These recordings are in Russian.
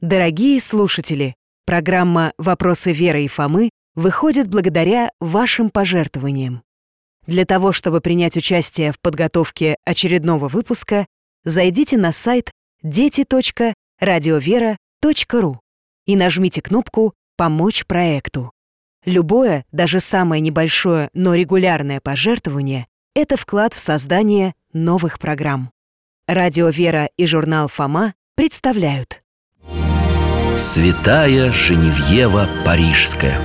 Дорогие слушатели, программа «Вопросы Веры и Фомы» выходит благодаря вашим пожертвованиям. Для того, чтобы принять участие в подготовке очередного выпуска, зайдите на сайт дети.радиовера.ру и нажмите кнопку «Помочь проекту». Любое, даже самое небольшое, но регулярное пожертвование – это вклад в создание новых программ. Радио «Вера» и журнал «Фома» представляют Святая Женевьева Парижская.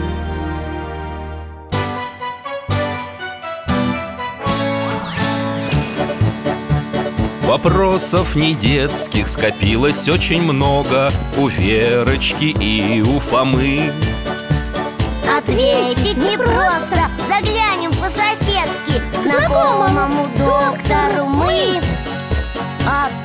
Вопросов не детских скопилось очень много У Верочки и у Фомы. Ответить непросто Заглянем по-соседски. Знакомому доктору мы. Тайном,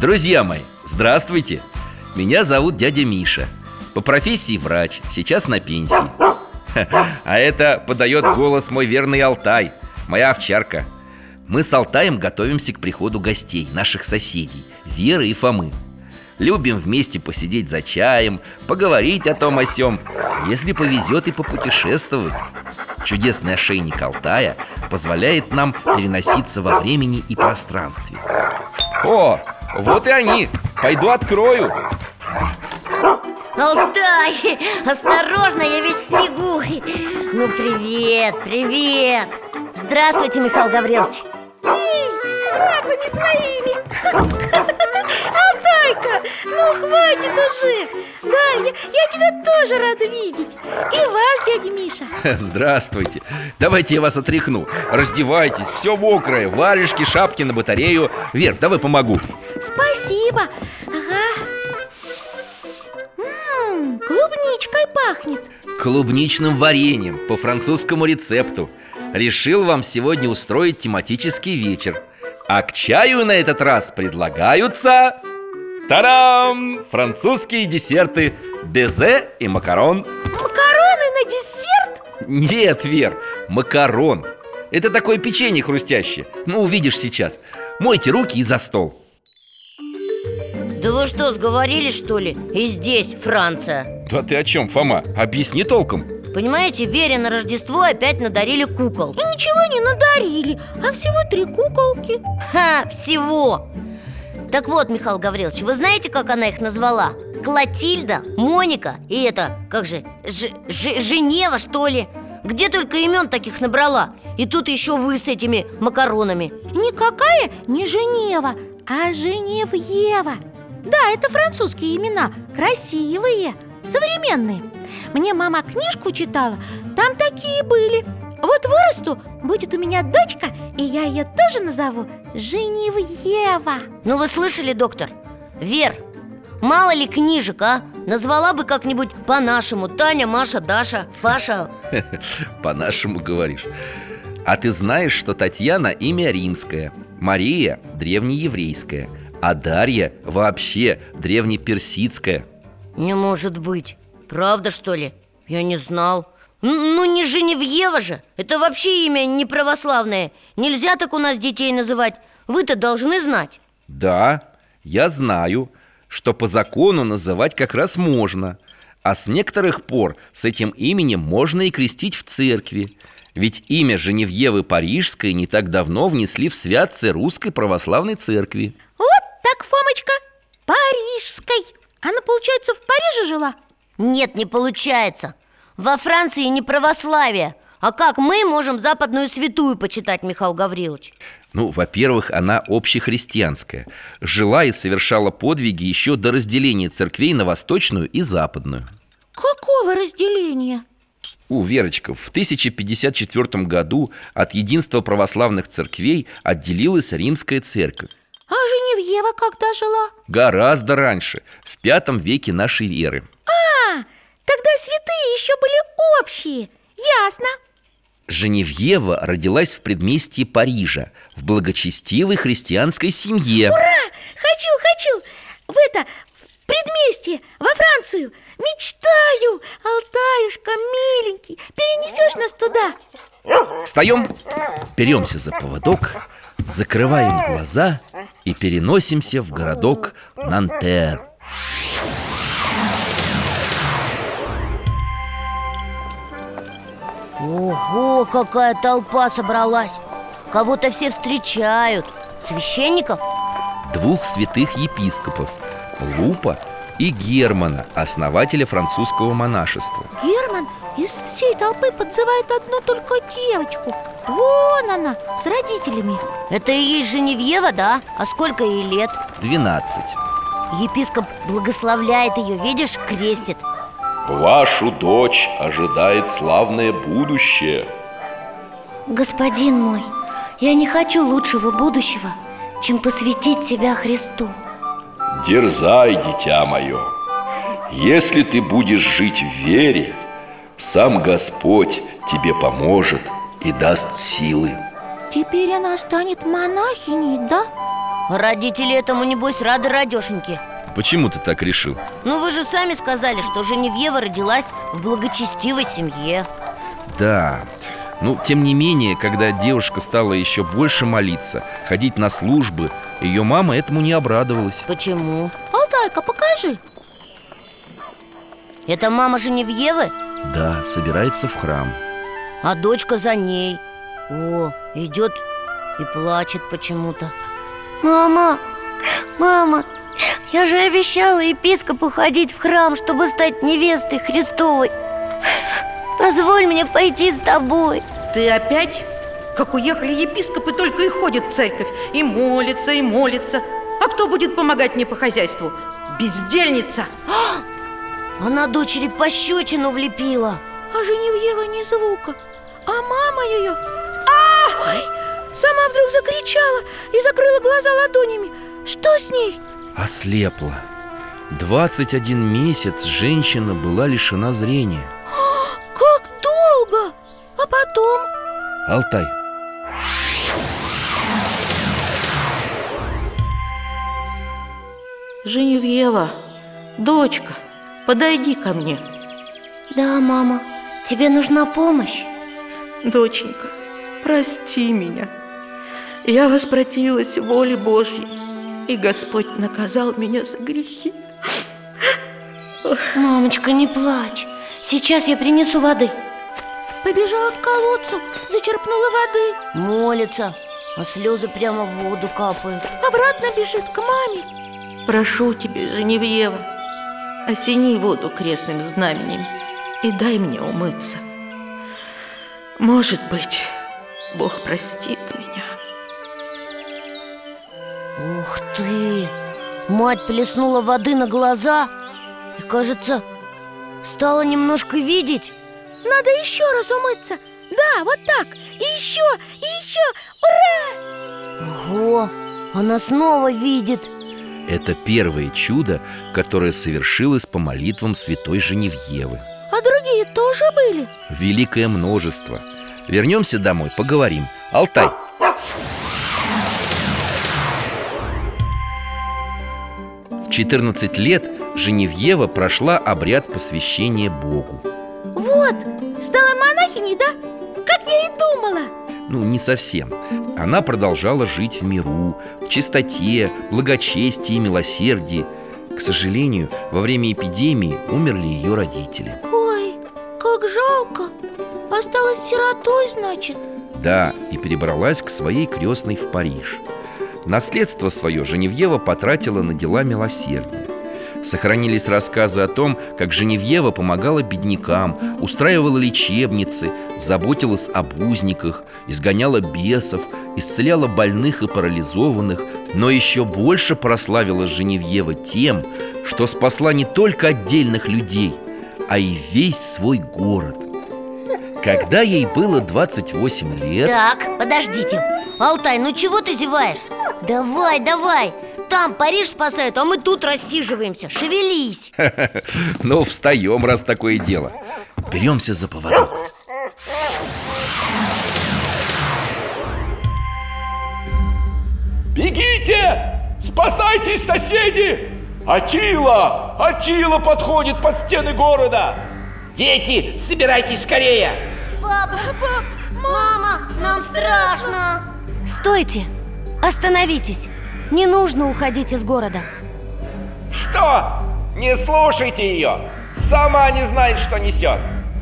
Друзья мои, здравствуйте! Меня зовут дядя Миша. По профессии врач, сейчас на пенсии. А это подает голос мой верный Алтай Моя овчарка. Мы с Алтаем готовимся к приходу гостей, наших соседей Веры и Фомы. Любим вместе посидеть за чаем, поговорить о том о сём Если повезет и попутешествовать. Чудесный ошейник Алтая позволяет нам переноситься во времени и пространстве. О, вот и они! Пойду открою. Алтай, осторожно, я весь в снегу. Ну, привет, привет. Здравствуйте, Михаил Гаврилович. Лапами своими. Алтайка, ну хватит уже. Да, я, я тебя тоже рада видеть. И вас, дядя Миша. Здравствуйте. Давайте я вас отряхну. Раздевайтесь, все мокрое. Варежки, шапки на батарею. Вер, давай помогу Спасибо. Ага. Ммм, клубничкой пахнет. Клубничным вареньем по французскому рецепту. Решил вам сегодня устроить тематический вечер. А к чаю на этот раз предлагаются Тарам! Французские десерты Безе и макарон. Макароны на десерт? Нет, Вер, макарон. Это такое печенье хрустящее. Ну, увидишь сейчас. Мойте руки и за стол Да вы что, сговорились, что ли? И здесь Франция Да ты о чем, Фома? Объясни толком Понимаете, Вере на Рождество опять надарили кукол И ничего не надарили, а всего три куколки Ха, всего! Так вот, Михаил Гаврилович, вы знаете, как она их назвала? Клотильда, Моника и это, как же, Ж, Ж- Женева, что ли? Где только имен таких набрала И тут еще вы с этими макаронами Никакая не Женева, а Женевьева Да, это французские имена, красивые, современные. Мне мама книжку читала, там такие были. Вот вырасту, будет у меня дочка, и я ее тоже назову Женевьева. Ну вы слышали, доктор? Вер, мало ли книжек, а? Назвала бы как-нибудь по-нашему. Таня, Маша, Даша, Паша. По-нашему говоришь. А ты знаешь, что Татьяна имя римское Мария – древнееврейское А Дарья вообще древнеперсидская. Не может быть. Правда, что ли? Я не знал. Ну, не Женевьева же. Это вообще имя не православное. Нельзя так у нас детей называть. Вы-то должны знать. Да, я знаю, что по закону называть как раз можно. А с некоторых пор с этим именем можно и крестить в церкви. Ведь имя Женевьевы Парижской не так давно внесли в святцы Русской Православной Церкви так, Фомочка, парижской Она, получается, в Париже жила? Нет, не получается Во Франции не православие А как мы можем западную святую почитать, Михаил Гаврилович? Ну, во-первых, она общехристианская Жила и совершала подвиги еще до разделения церквей на восточную и западную Какого разделения? У, Верочка, в 1054 году от единства православных церквей отделилась римская церковь А Женевьева когда жила? Гораздо раньше, в пятом веке нашей эры А, тогда святые еще были общие Ясно Женевьева родилась в предместье Парижа В благочестивой христианской семье Ура! Хочу, хочу! В это, в предместье, во Францию Мечтаю! Алтаюшка, миленький, перенесешь нас туда? Встаем, беремся за поводок Закрываем глаза и переносимся в городок Нантер. Ого, какая толпа собралась. Кого-то все встречают. Священников? Двух святых епископов Лупа и Германа, основателя французского монашества. Герман из всей толпы подзывает одну только девочку Вон она, с родителями. Это и есть Женевьева, да? А сколько ей лет? 12 Епископ благословляет ее, видишь, крестит. Вашу дочь ожидает славное будущее. Господин мой, я не хочу лучшего будущего, чем посвятить себя Христу. Дерзай, дитя мое. Если ты будешь жить в вере Сам Господь тебе поможет и даст силы Теперь она станет монахиней, да? Родители этому, небось, рады радешеньки Почему ты так решил? Ну вы же сами сказали, что Женевьева родилась в благочестивой семье Да, ну, тем не менее, когда девушка стала еще больше молиться Ходить на службы Ее мама этому не обрадовалась Почему? Алтайка, покажи Это мама Женевьевы? Да, собирается в храм А дочка за ней. О, идет и плачет почему-то. Мама, мама, я же обещала епископу ходить в храм, чтобы стать невестой Христовой. Позволь мне пойти с тобой. Ты опять? Как уехали епископы, только и ходят в церковь. И молятся, и молятся А кто будет помогать мне по хозяйству? Бездельница! Она дочери пощечину влепила. А Женевьева ни звука А мама ее а! Ой, сама вдруг закричала и закрыла глаза ладонями Что с ней? Ослепла 21 месяц женщина была лишена зрения Как долго? А потом? Алтай, Женевьева, дочка, подойди ко мне Да, мама, тебе нужна помощь? Доченька, прости меня. Я воспротивилась воле Божьей И Господь наказал меня за грехи. Мамочка, не плачь. Сейчас я принесу воды. Побежала к колодцу, зачерпнула воды. Молится, а слезы прямо в воду капают. Обратно бежит к маме. Прошу тебя, Женевьева, осени воду крестным знаменем и дай мне умыться. Может быть, Бог простит меня. Ух ты! Мать плеснула воды на глаза И, кажется, стала немножко видеть Надо еще раз умыться Да, вот так И еще, и еще Ура! Ого, она снова видит это первое чудо, которое совершилось по молитвам святой Женевьевы А другие тоже были? Великое множество Вернемся домой, поговорим. Алтай. В 14 лет Женевьева прошла обряд посвящения Богу. Вот, стала монахиней, да? Как я и думала. Ну, не совсем. Она продолжала жить в миру, в чистоте, благочестии милосердии. К сожалению, во время эпидемии умерли ее родители. Ой, как жалко Осталась сиротой, значит? Да, и перебралась к своей крестной в Париж. Наследство свое Женевьева потратила на дела милосердия. Сохранились рассказы о том, как Женевьева помогала беднякам, устраивала лечебницы, заботилась об узниках, изгоняла бесов, исцеляла больных и парализованных, но еще больше прославила Женевьева тем, что спасла не только отдельных людей, а и весь свой город. Когда ей было 28 лет, Так, подождите Алтай, ну чего ты зеваешь? Давай, давай Там Париж спасают, а мы тут рассиживаемся Шевелись Ну, встаем, раз такое дело Беремся за поводок Бегите! Спасайтесь, соседи! Атила! Атила подходит под стены города! Дети, собирайтесь скорее! Папа, пап, мама, нам страшно Стойте! Остановитесь! Не нужно уходить из города Что? Не слушайте ее! Сама не знает, что несет!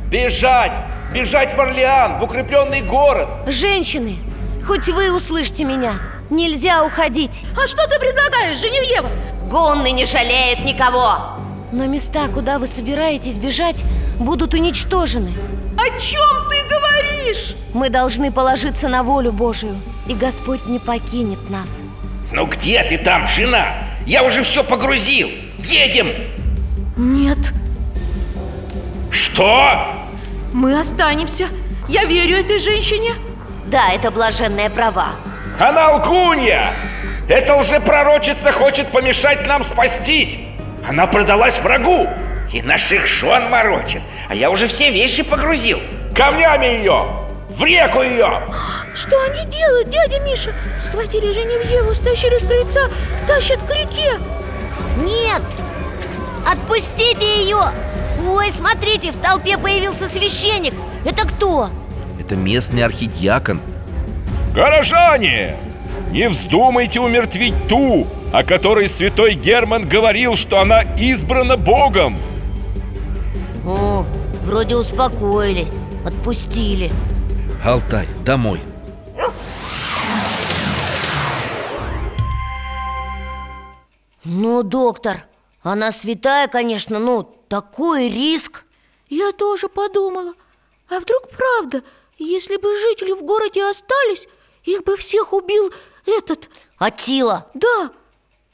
Бежать! Бежать в Орлеан, в укрепленный город! Женщины, хоть вы услышьте меня Нельзя уходить А что ты предлагаешь, Женевьева? Гонны не жалеют никого Но места, куда вы собираетесь бежать, будут уничтожены О чем ты говоришь? Мы должны положиться на волю Божию И Господь не покинет нас Ну где ты там, жена? Я уже все погрузил! Едем! Нет, Что? мы останемся Я верю этой женщине Да, это блаженная права Она лгунья! Эта лжепророчица хочет помешать нам спастись! Она продалась врагу! И наших жен морочит! А я уже все вещи погрузил! Камнями ее! В реку ее! Что они делают, дядя Миша? Схватили Женевьеву, стащили с крыльца, тащат к реке Нет! Отпустите ее! Ой, смотрите, в толпе появился священник Это кто? Это местный архидиакон Горожане! Не вздумайте умертвить ту, о которой святой Герман говорил, что она избрана Богом. О, вроде успокоились Отпустили. Алтай, домой. Ну, доктор, она святая, конечно, но такой риск. Я тоже подумала. А вдруг правда, если бы жители в городе остались Их бы всех убил этот. Атила Да,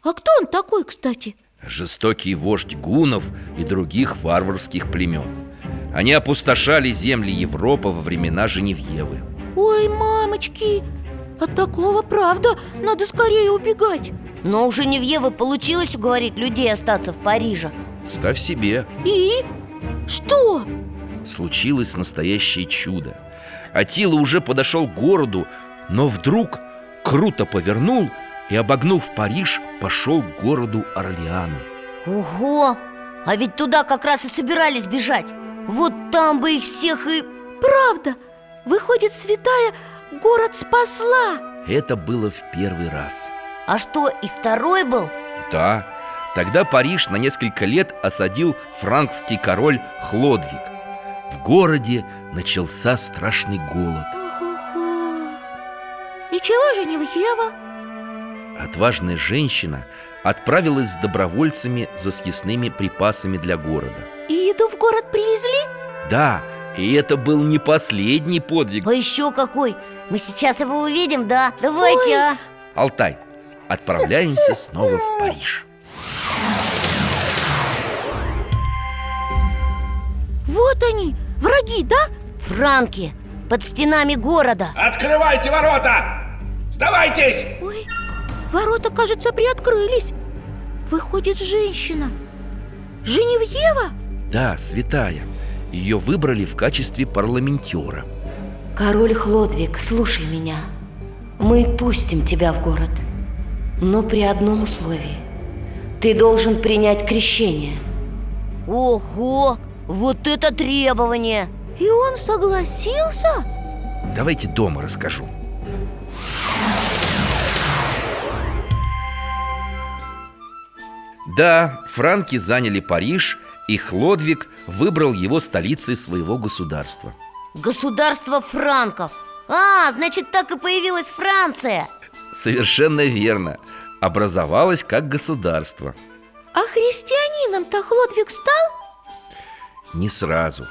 а кто он такой, кстати? Жестокий вождь гунов и других варварских племен Они опустошали земли Европы во времена Женевьевы Ой, мамочки, от такого, правда, надо скорее убегать Но у Женевьевы получилось уговорить людей остаться в Париже Ставь себе И? Что? Случилось настоящее чудо Атила уже подошел к городу Но вдруг круто повернул И, обогнув Париж, пошел к городу Орлеану Ого! А ведь туда как раз и собирались бежать Вот там бы их всех и... Правда, выходит, святая город спасла Это было в первый раз А что, и второй был? Да, тогда Париж на несколько лет осадил франкский король Хлодвиг В городе начался страшный голод Ого. И чего же Невьева? Отважная женщина отправилась с добровольцами за съестными припасами для города И еду в город привезли? Да, и это был не последний подвиг А еще какой? Мы сейчас его увидим, да? Давайте, Ой. а Алтай, отправляемся снова в Париж Вот они, враги, да? Франки под стенами города Открывайте ворота! Сдавайтесь! Ворота, кажется, приоткрылись Выходит женщина Женевьева? Да, святая Ее выбрали в качестве парламентера Король Хлодвиг, слушай меня Мы пустим тебя в город Но при одном условии Ты должен принять крещение Ого! Вот это требование! И он согласился? Давайте дома расскажу Да, франки заняли Париж, и Хлодвиг выбрал его столицей своего государства. Государство франков. А, значит, так и появилась Франция. Совершенно верно. Образовалось как государство. А христианином-то Хлодвиг стал? Не сразу.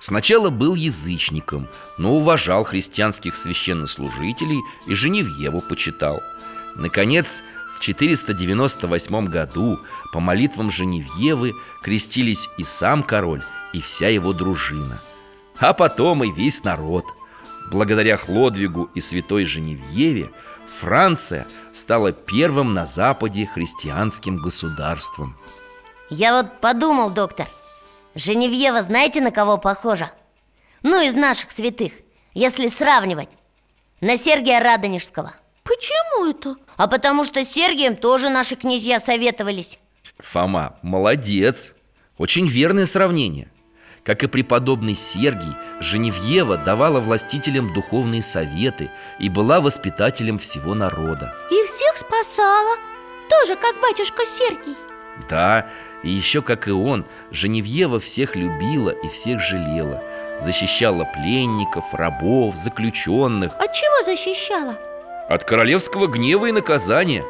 Сначала был язычником, но уважал христианских священнослужителей и Женевьеву почитал. Наконец, в 498 году по молитвам Женевьевы крестились и сам король, и вся его дружина. А потом и весь народ. Благодаря Хлодвигу и святой Женевьеве Франция стала первым на Западе христианским государством. Я вот подумал, доктор Женевьева знаете, на кого похожа? Ну, из наших святых, если сравнивать. На Сергия Радонежского Почему это? А потому что с Сергием тоже наши князья советовались. Фома, молодец. Очень верное сравнение. Как и преподобный Сергий, Женевьева давала властителям духовные советы И была воспитателем всего народа. И всех спасала. Тоже как батюшка Сергий. Да, и еще как и он, Женевьева всех любила и всех жалела. Защищала пленников, рабов, заключенных От чего защищала? От королевского гнева и наказания.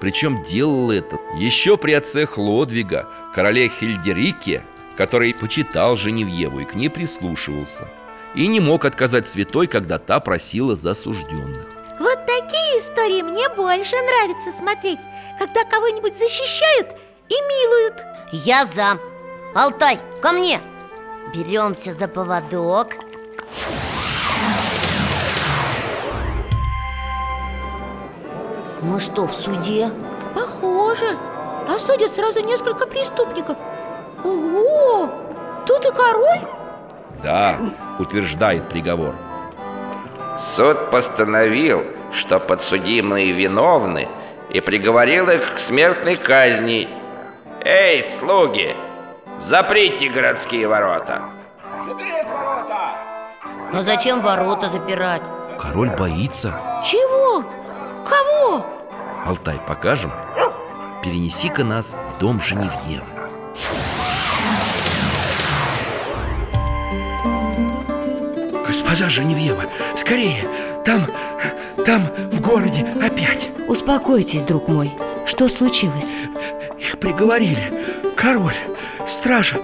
Причем делал это еще при отце Хлодвига, короле Хильдерике Который почитал Женевьеву и к ней прислушивался. И не мог отказать святой, когда та просила за осужденных Вот такие истории мне больше нравится смотреть Когда кого-нибудь защищают и милуют. Я за. Алтай, ко мне. Беремся за поводок Мы что, в суде? Похоже Осудят сразу несколько преступников Ого! Тут и король? Да, утверждает приговор Суд постановил, что подсудимые виновны И приговорил их к смертной казни Эй, слуги, заприте городские ворота Но зачем ворота запирать? Король боится Чего? Алтай, покажем? Перенеси-ка нас в дом Женевьевы Госпожа Женевьева, скорее! Там, там в городе опять! Успокойтесь, друг мой. Что случилось? Их приговорили. Король, стража.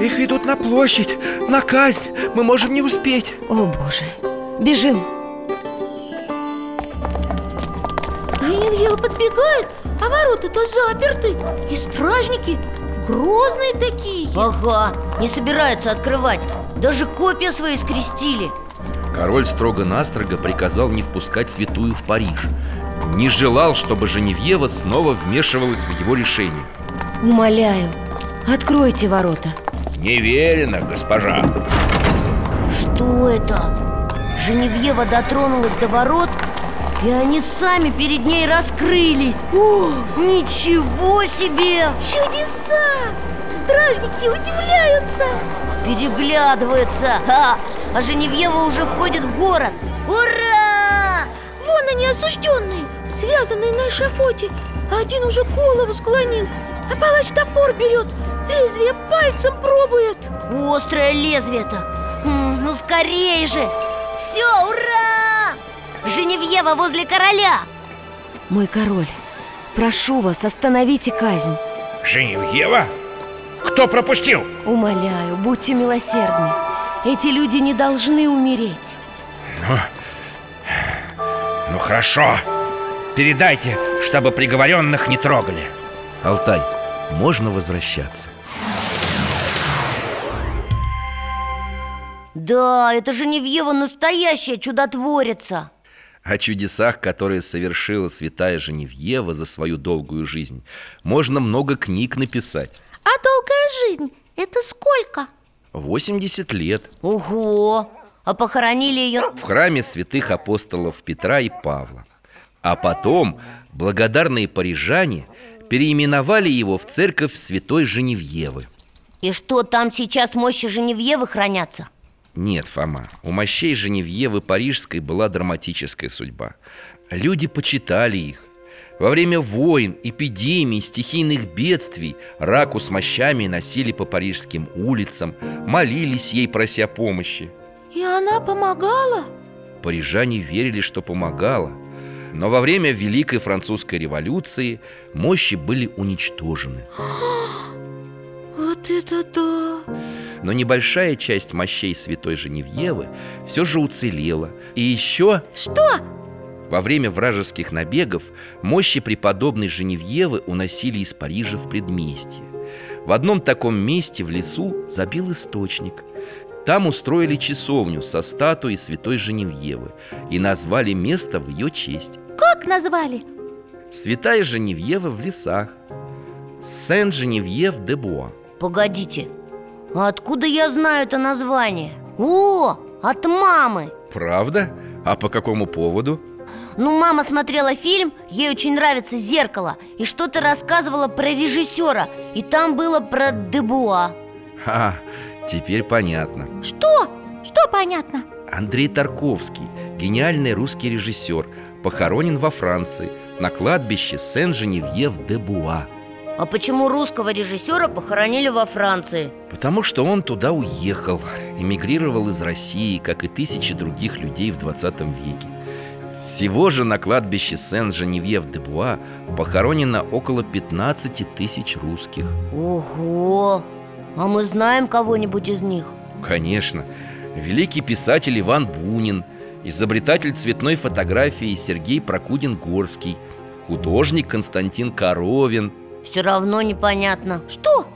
Их ведут на площадь, на казнь. Мы можем не успеть. О, Боже! Бежим Женевьева подбегает, а ворота-то заперты И стражники грозные такие. Ага, не собираются открывать Даже копья свои скрестили. Король строго-настрого приказал не впускать святую в Париж. Не желал, чтобы Женевьева снова вмешивалась в его решение. Умоляю, откройте ворота. Неверено, госпожа. Что это? Женевьева дотронулась до ворот И они сами перед ней раскрылись. О, Ничего себе! Чудеса! Стражники удивляются! Переглядываются. А, а Женевьева уже входит в город. Ура! Вон они осужденные, связанные на эшафоте. А Один уже голову склонил, а палач топор берет Лезвие пальцем пробует. Острое лезвие-то. Ну скорее же! Все, ура! Женевьева возле короля. Мой король, прошу вас, остановите казнь. Женевьева? Кто пропустил? Умоляю, будьте милосердны. Эти люди не должны умереть. Ну хорошо. Передайте, чтобы приговоренных не трогали. Алтай, можно возвращаться? Да, это Женевьева настоящая чудотворица О чудесах, которые совершила святая Женевьева за свою долгую жизнь Можно много книг написать А долгая жизнь – это сколько? 80 лет Ого! А похоронили ее в храме святых апостолов Петра и Павла А потом благодарные парижане переименовали его в церковь святой Женевьевы И что, там сейчас мощи Женевьевы хранятся? Нет, Фома, у мощей Женевьевы Парижской была драматическая судьба. Люди почитали их. Во время войн, эпидемий, стихийных бедствий Раку с мощами носили по парижским улицам Молились ей, прося помощи. И она помогала? Парижане верили, что помогала. Но во время Великой Французской революции мощи были уничтожены. Вот это да! Но небольшая часть мощей святой Женевьевы все же уцелела. И еще Что? во время вражеских набегов мощи преподобной Женевьевы уносили из Парижа в предместье. В одном таком месте в лесу забил источник. Там устроили часовню со статуей святой Женевьевы И назвали место в ее честь. Как назвали? Святая Женевьева в лесах. Сен-Женевьев-де-Буа Погодите, а откуда я знаю это название? О, от мамы Правда? А по какому поводу? Ну, мама смотрела фильм, ей очень нравится «Зеркало» И что-то рассказывала про режиссера И там было про Дебуа А, теперь понятно Что? Что понятно? Андрей Тарковский, гениальный русский режиссер Похоронен во Франции на кладбище Сен-Женевьев-де-Буа А почему русского режиссера похоронили во Франции? Потому что он туда уехал, эмигрировал из России, как и тысячи других людей в 20 веке Всего же на кладбище Сен-Женевьев-де-Буа похоронено около 15 тысяч русских Ого! А мы знаем кого-нибудь из них? Конечно, великий писатель Иван Бунин Изобретатель цветной фотографии Сергей Прокудин-Горский Художник Константин Коровин Все равно непонятно. Что?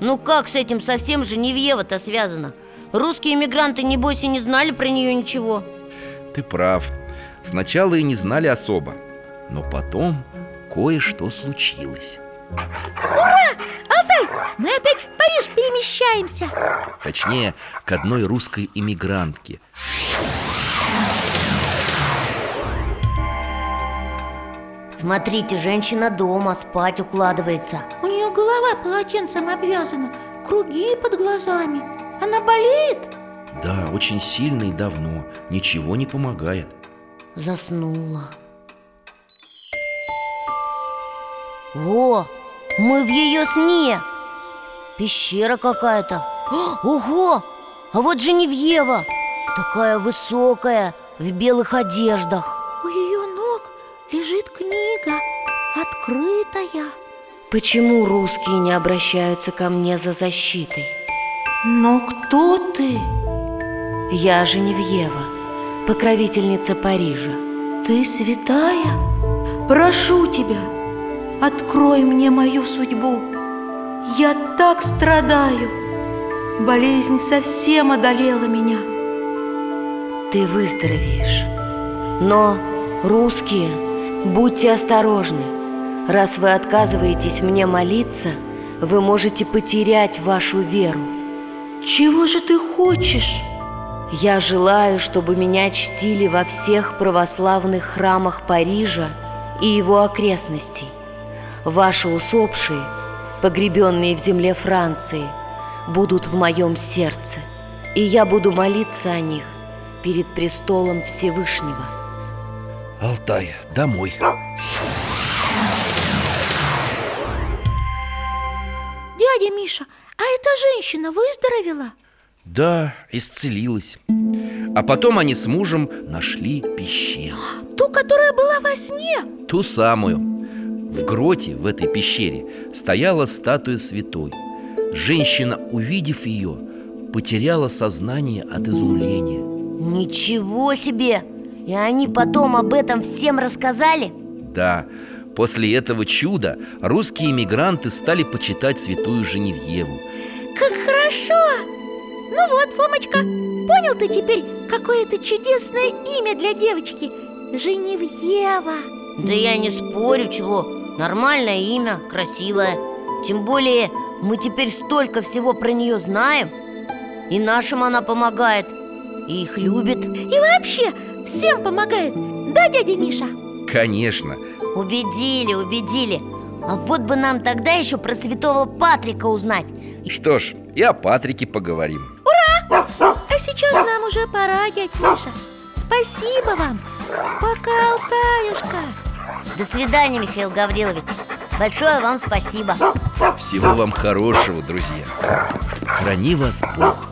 Ну как с этим? Совсем Женевьева-то связано? Русские иммигранты, небось, и не знали про нее ничего. Ты прав. Сначала и не знали особо. Но потом кое-что случилось. Алтай, мы опять в Париж перемещаемся. Точнее, к одной русской иммигрантке Смотрите, женщина дома, спать укладывается. У нее голова полотенцем обвязана Круги под глазами. Она болеет? Да, очень сильно и давно. Ничего не помогает. Заснула. О, мы в ее сне. Пещера какая-то. Ого, а вот Женевьева Такая высокая, в белых одеждах. У ее ног лежит Открытая. Почему русские не обращаются ко мне за защитой? Но кто ты? Я Женевьева, покровительница Парижа. Ты святая? Прошу тебя, открой мне мою судьбу. Я так страдаю. Болезнь совсем одолела меня. Ты выздоровеешь. Но, русские, будьте осторожны Раз вы отказываетесь мне молиться Вы можете потерять вашу веру Чего же ты хочешь? Я желаю, чтобы меня чтили во всех православных храмах Парижа и его окрестностей. Ваши усопшие, погребенные в земле Франции, будут в моем сердце, и я буду молиться о них перед престолом Всевышнего. Алтай, домой эта женщина выздоровела? Да, исцелилась А потом они с мужем нашли пещеру Ту, которая была во сне? Ту самую В гроте в этой пещере стояла статуя святой Женщина, увидев ее, потеряла сознание от изумления Ничего себе! И они потом об этом всем рассказали? Да, после этого чуда русские эмигранты стали почитать святую Женевьеву хорошо! Ну вот, Фомочка, понял ты теперь, какое это чудесное имя для девочки? Женевьева. Да я не спорю, чего. Нормальное имя, красивое. Тем более мы теперь столько всего про нее знаем. И нашим она помогает И их любит. И вообще всем помогает. Да, дядя Миша? Конечно. Убедили, убедили. А вот бы нам тогда еще про святого Патрика узнать Что ж, и о Патрике поговорим. А сейчас нам уже пора, дядя Миша. Спасибо вам. Пока, Алтаюшка. До свидания, Михаил Гаврилович. Большое вам спасибо. Всего вам хорошего, друзья. Храни вас Бог